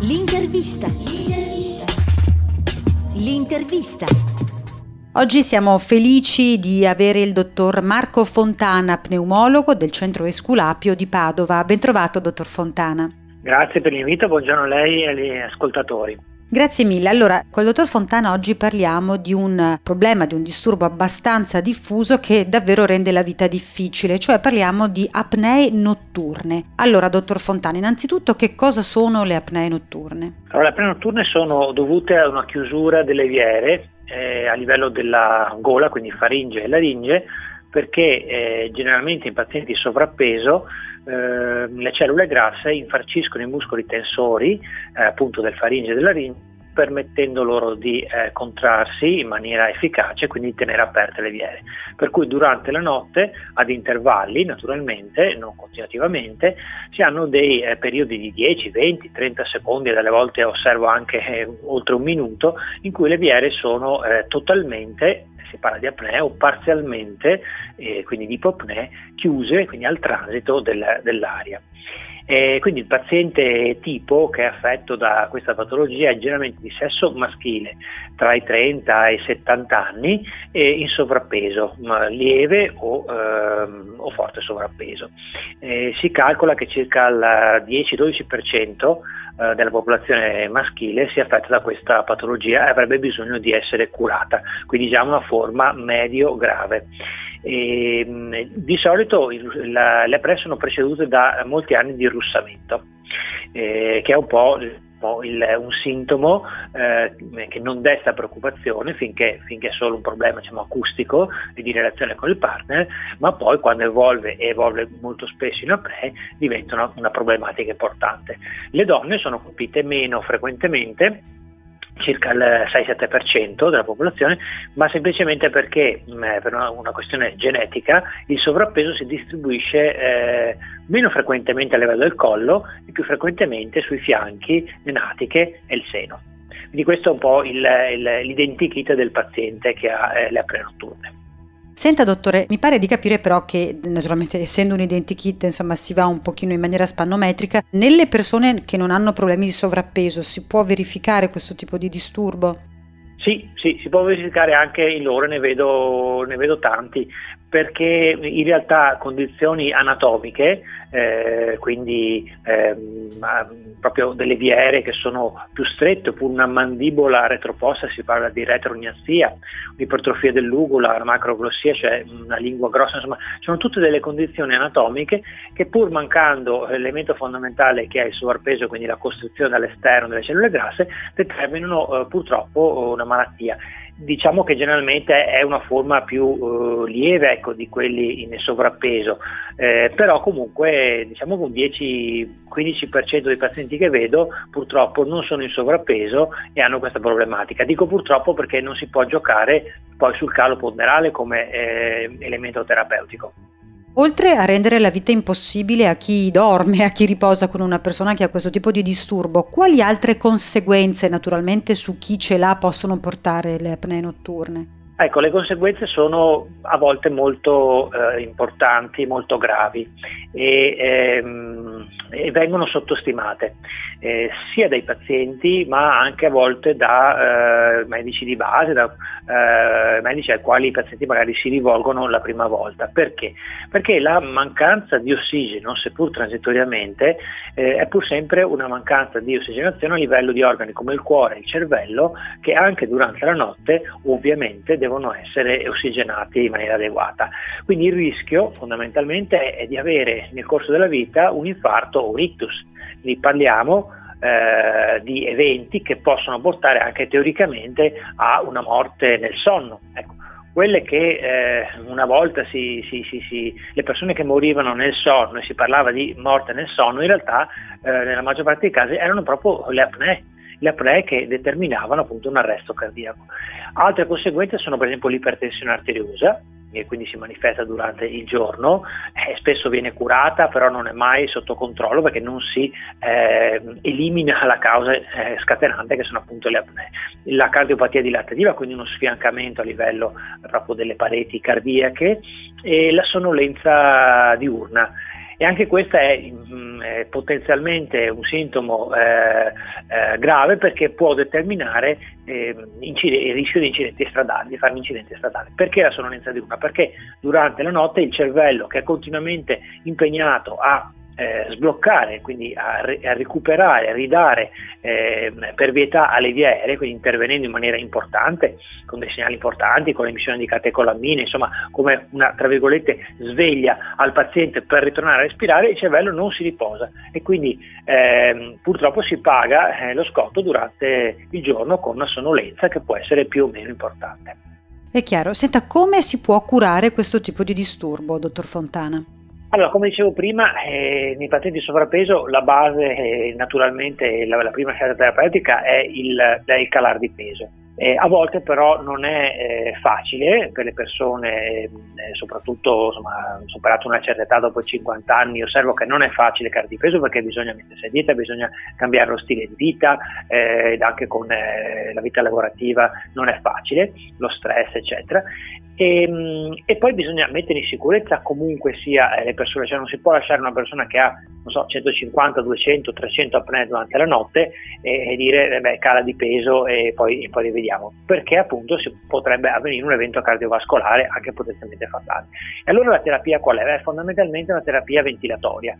L'intervista. L'intervista. Oggi siamo felici di avere il dottor Marco Fontana, pneumologo del Centro Esculapio di Padova. Bentrovato, dottor Fontana. Grazie per l'invito, buongiorno a lei e agli ascoltatori. Grazie mille. Allora, col dottor Fontana oggi parliamo di un problema, di un disturbo abbastanza diffuso che davvero rende la vita difficile, cioè parliamo di apnee notturne. Allora, dottor Fontana, innanzitutto che cosa sono le apnee notturne? Allora, le apnee notturne sono dovute a una chiusura delle viere eh, a livello della gola, quindi faringe e laringe, perché eh, generalmente in pazienti di sovrappeso eh, le cellule grasse infarciscono i muscoli tensori eh, appunto del faringe e della laringe permettendo loro di eh, contrarsi in maniera efficace quindi di tenere aperte le viere. Per cui durante la notte, ad intervalli naturalmente, non continuativamente, si hanno dei eh, periodi di 10, 20, 30 secondi, e dalle volte osservo anche eh, oltre un minuto, in cui le viere sono eh, totalmente si parla di apnea o parzialmente, eh, quindi di ipopnee, chiuse quindi al transito del, dell'aria. E quindi il paziente tipo che è affetto da questa patologia è generalmente di sesso maschile, tra i 30 e i 70 anni e in sovrappeso, lieve o, ehm, o forte sovrappeso. Eh, si calcola che circa il 10-12% eh, della popolazione maschile sia affetta da questa patologia e avrebbe bisogno di essere curata, quindi già una forma medio-grave. E, di solito la, le apnee sono precedute da molti anni di russamento, eh, che è un po' il, un sintomo eh, che non desta preoccupazione finché, finché, è solo un problema diciamo, acustico e di relazione con il partner, ma poi quando evolve e evolve molto spesso in apnea diventa una, una problematica importante. Le donne sono colpite meno frequentemente circa il 6-7% della popolazione, ma semplicemente perché mm, per una, questione genetica il sovrappeso si distribuisce eh, meno frequentemente a livello del collo e più frequentemente sui fianchi, le natiche e il seno. Quindi questo è un po' il, il, l'identikit del paziente che ha eh, le apnee notturne. Senta dottore, mi pare di capire però che naturalmente essendo un identikit insomma si va un pochino in maniera spannometrica, nelle persone che non hanno problemi di sovrappeso si può verificare questo tipo di disturbo? Sì, sì, si può verificare anche in loro, ne vedo, ne vedo tanti, perché in realtà condizioni anatomiche, eh, quindi ehm, proprio delle viere che sono più strette, oppure una mandibola retroposta, si parla di retrognassia, un'ipertrofia dell'ugula, una macroglossia, cioè una lingua grossa, insomma, sono tutte delle condizioni anatomiche che pur mancando l'elemento fondamentale che è il sovrappeso, quindi la costruzione dall'esterno delle cellule grasse, determinano eh, purtroppo una malattia diciamo che generalmente è una forma più uh, lieve ecco, di quelli in sovrappeso, eh, però comunque diciamo che un 10-15% dei pazienti che vedo purtroppo non sono in sovrappeso e hanno questa problematica. Dico purtroppo perché non si può giocare poi sul calo ponderale come eh, elemento terapeutico. Oltre a rendere la vita impossibile a chi dorme, a chi riposa con una persona che ha questo tipo di disturbo, quali altre conseguenze naturalmente su chi ce l'ha possono portare le apnee notturne? Ecco, le conseguenze sono a volte molto eh, importanti, molto gravi e, ehm, e vengono sottostimate eh, sia dai pazienti ma anche a volte da eh, medici di base, da eh, medici ai quali i pazienti magari si rivolgono la prima volta. Perché? Perché la mancanza di ossigeno, seppur transitoriamente, eh, è pur sempre una mancanza di ossigenazione a livello di organi come il cuore e il cervello che anche durante la notte ovviamente devono essere ossigenati in maniera adeguata. Quindi il rischio fondamentalmente è di avere nel corso della vita un infarto o un ictus. Quindi parliamo eh, di eventi che possono portare anche teoricamente a una morte nel sonno. Ecco, quelle che eh, una volta si, si, si, le persone che morivano nel sonno e si parlava di morte nel sonno, in realtà eh, nella maggior parte dei casi erano proprio le apnee, le apnee che determinavano appunto un arresto cardiaco. Altre conseguenze sono per esempio l'ipertensione arteriosa, e quindi si manifesta durante il giorno, eh, spesso viene curata, però non è mai sotto controllo perché non si eh, elimina la causa eh, scatenante che sono appunto le apnee. La cardiopatia dilattativa, quindi uno sfiancamento a livello proprio delle pareti cardiache e la sonnolenza diurna e anche questo è, mh, mm, è potenzialmente un sintomo eh, eh, grave perché può determinare eh, incide- il rischio di incidenti stradali, di fare un incidente stradale. Perché la sonnolenza diurna? Perché durante la notte il cervello che è continuamente impegnato a eh, sbloccare, quindi a, a, recuperare, a ridare eh, pervietà alle vie aeree, quindi intervenendo in maniera importante, con dei segnali importanti, con l'emissione di catecolamine, insomma come una, tra virgolette, sveglia al paziente per ritornare a respirare, il cervello non si riposa e quindi eh, purtroppo si paga eh, lo scotto durante il giorno con una sonnolenza che può essere più o meno importante. È chiaro. Senta, come si può curare questo tipo di disturbo, dottor Fontana? Allora, come dicevo prima, eh, nei pazienti di sovrappeso la base, eh, naturalmente, la, la, prima scelta terapeutica è il, è il calar di peso. Eh, a volte però non è eh, facile per le persone, eh, soprattutto insomma, superato una certa età dopo 50 anni, osservo che non è facile cardi peso perché bisogna mettersi a dieta, bisogna cambiare lo stile di vita eh, anche con la vita lavorativa non è facile, lo stress eccetera. E, ehm, e, poi bisogna mettere in sicurezza comunque sia eh, le persone, cioè non si può lasciare una persona che ha so, 150, 200, 300 apnee durante la notte e, e dire eh, beh, cala di peso e poi, e poi rivediamo, perché appunto potrebbe avvenire un evento cardiovascolare anche potenzialmente fatale. E allora la terapia qual è? Beh, fondamentalmente una terapia ventilatoria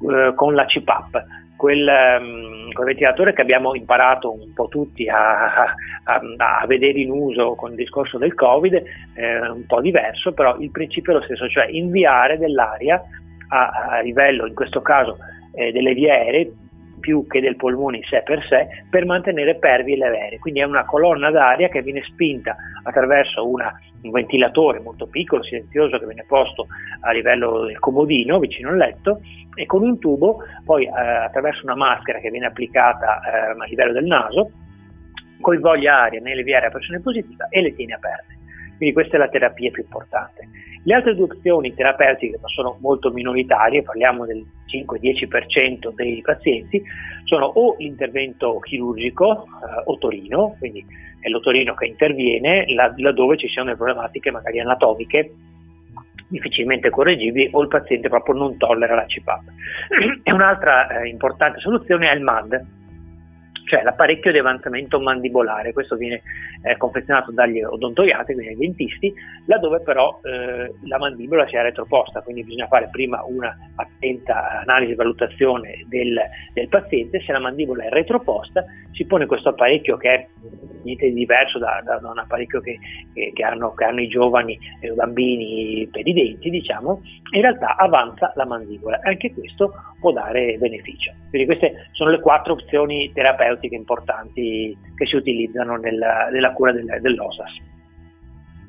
eh, con la CPAP, quel, um, quel, ventilatore che abbiamo imparato un po' tutti a, a, vedere in uso con il discorso del Covid, eh, un po' diverso, però il principio è lo stesso, cioè inviare dell'aria a, a livello, in questo caso, eh, delle vie aeree più che del polmone in sé per sé per mantenere pervie le aeree. Quindi è una colonna d'aria che viene spinta attraverso una, un ventilatore molto piccolo, silenzioso che viene posto a livello del comodino vicino al letto e con un tubo poi eh, attraverso una maschera che viene applicata eh, a livello del naso coinvolge aria aeree a pressione positiva e le tiene aperte. Quindi questa è la terapia più importante. Le altre due opzioni terapeutiche, ma sono molto minoritarie, parliamo del 5-10% dei pazienti, sono o l'intervento chirurgico eh, otorino, quindi è l'otorino che interviene laddove ci siano delle problematiche magari anatomiche difficilmente correggibili o il paziente proprio non tollera la CPAP. E un'altra eh, importante soluzione è il MAD, cioè l'apparecchio di avanzamento mandibolare, questo viene eh, confezionato dagli odontoiatri, quindi dai dentisti, laddove però eh, la mandibola sia retroposta, quindi bisogna fare prima una attenta analisi e valutazione del, del, paziente, se la mandibola è retroposta si pone questo apparecchio che è niente di diverso da, da, da un apparecchio che, che, che, hanno, che, hanno, i giovani e i bambini per i denti, diciamo, in realtà avanza la mandibola, anche questo può dare beneficio. Quindi queste sono le quattro opzioni terapeutiche importanti che si utilizzano nella, nella cura del, dell'OSAS.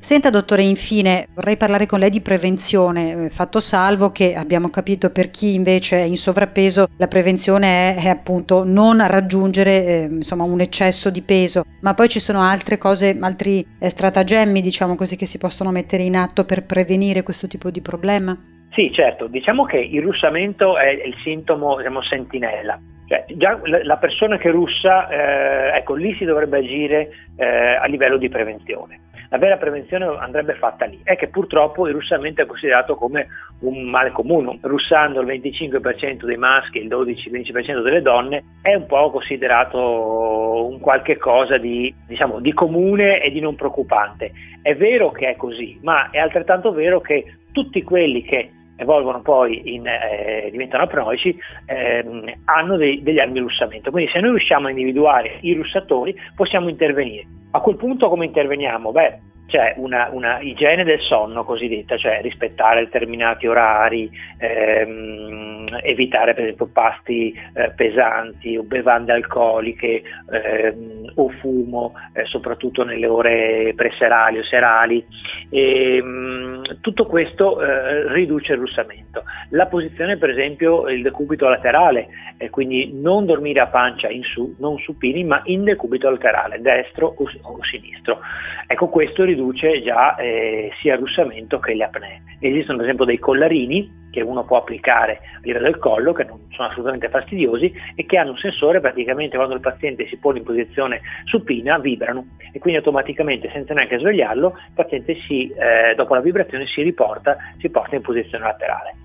Senta dottore, infine vorrei parlare con lei di prevenzione, eh, fatto salvo che abbiamo capito per chi invece è in sovrappeso la prevenzione è, è appunto non raggiungere eh, insomma, un eccesso di peso, ma poi ci sono altre cose, altri eh, stratagemmi diciamo così che si possono mettere in atto per prevenire questo tipo di problema? Sì, certo, diciamo che il russamento è il sintomo diciamo, sentinella. Cioè, già la persona che russa, eh, ecco, lì si dovrebbe agire eh, a livello di prevenzione. La vera prevenzione andrebbe fatta lì. È che purtroppo il russamento è considerato come un male comune. Russando il 25% dei maschi e il 12-15% delle donne è un po' considerato un qualche cosa di, diciamo, di comune e di non preoccupante. È vero che è così, ma è altrettanto vero che tutti quelli che evolvono poi in, eh, diventano apnoici, ehm, hanno dei, degli armi di russamento. Quindi se noi riusciamo a individuare i russatori possiamo intervenire. A quel punto come interveniamo? Beh, c'è una, una, igiene del sonno cosiddetta, cioè rispettare determinati orari, ehm, evitare per esempio pasti eh, pesanti o bevande alcoliche ehm, o fumo, eh, soprattutto nelle ore preserali o serali. E, ehm, tutto questo eh, riduce il russamento. La posizione per esempio il decubito laterale, quindi non dormire a pancia in su, non supini, ma in decubito laterale, destro o, o sinistro. Ecco questo riduce già eh, sia il russamento che le apnee. Esistono ad esempio dei collarini che uno può applicare a livello del collo, che non sono assolutamente fastidiosi e che hanno un sensore, praticamente quando il paziente si pone in posizione supina, vibrano e quindi automaticamente, senza neanche svegliarlo, il paziente si, eh, dopo la vibrazione si riporta, si porta in posizione laterale.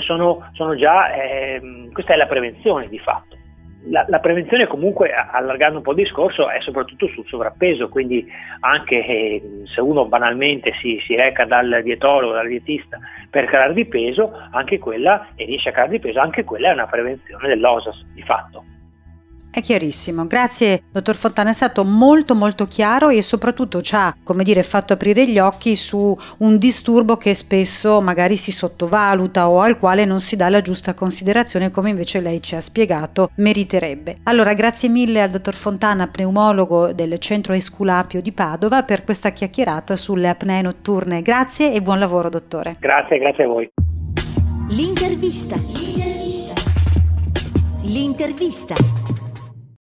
Sono, sono già, eh, questa è la prevenzione di fatto. La, la, prevenzione comunque, allargando un po' il discorso, è soprattutto sul sovrappeso, quindi anche eh, se uno banalmente si, si, reca dal dietologo, dal dietista per calare di peso, anche quella, e riesce a calare di peso, anche quella è una prevenzione dell'OSAS di fatto. È chiarissimo, grazie dottor Fontana, è stato molto molto chiaro e soprattutto ci ha, come dire, fatto aprire gli occhi su un disturbo che spesso magari si sottovaluta o al quale non si dà la giusta considerazione come invece lei ci ha spiegato meriterebbe. Allora grazie mille al dottor Fontana, pneumologo del centro Esculapio di Padova per questa chiacchierata sulle apnee notturne. Grazie e buon lavoro dottore. Grazie, grazie a voi. L'intervista. L'intervista. L'intervista.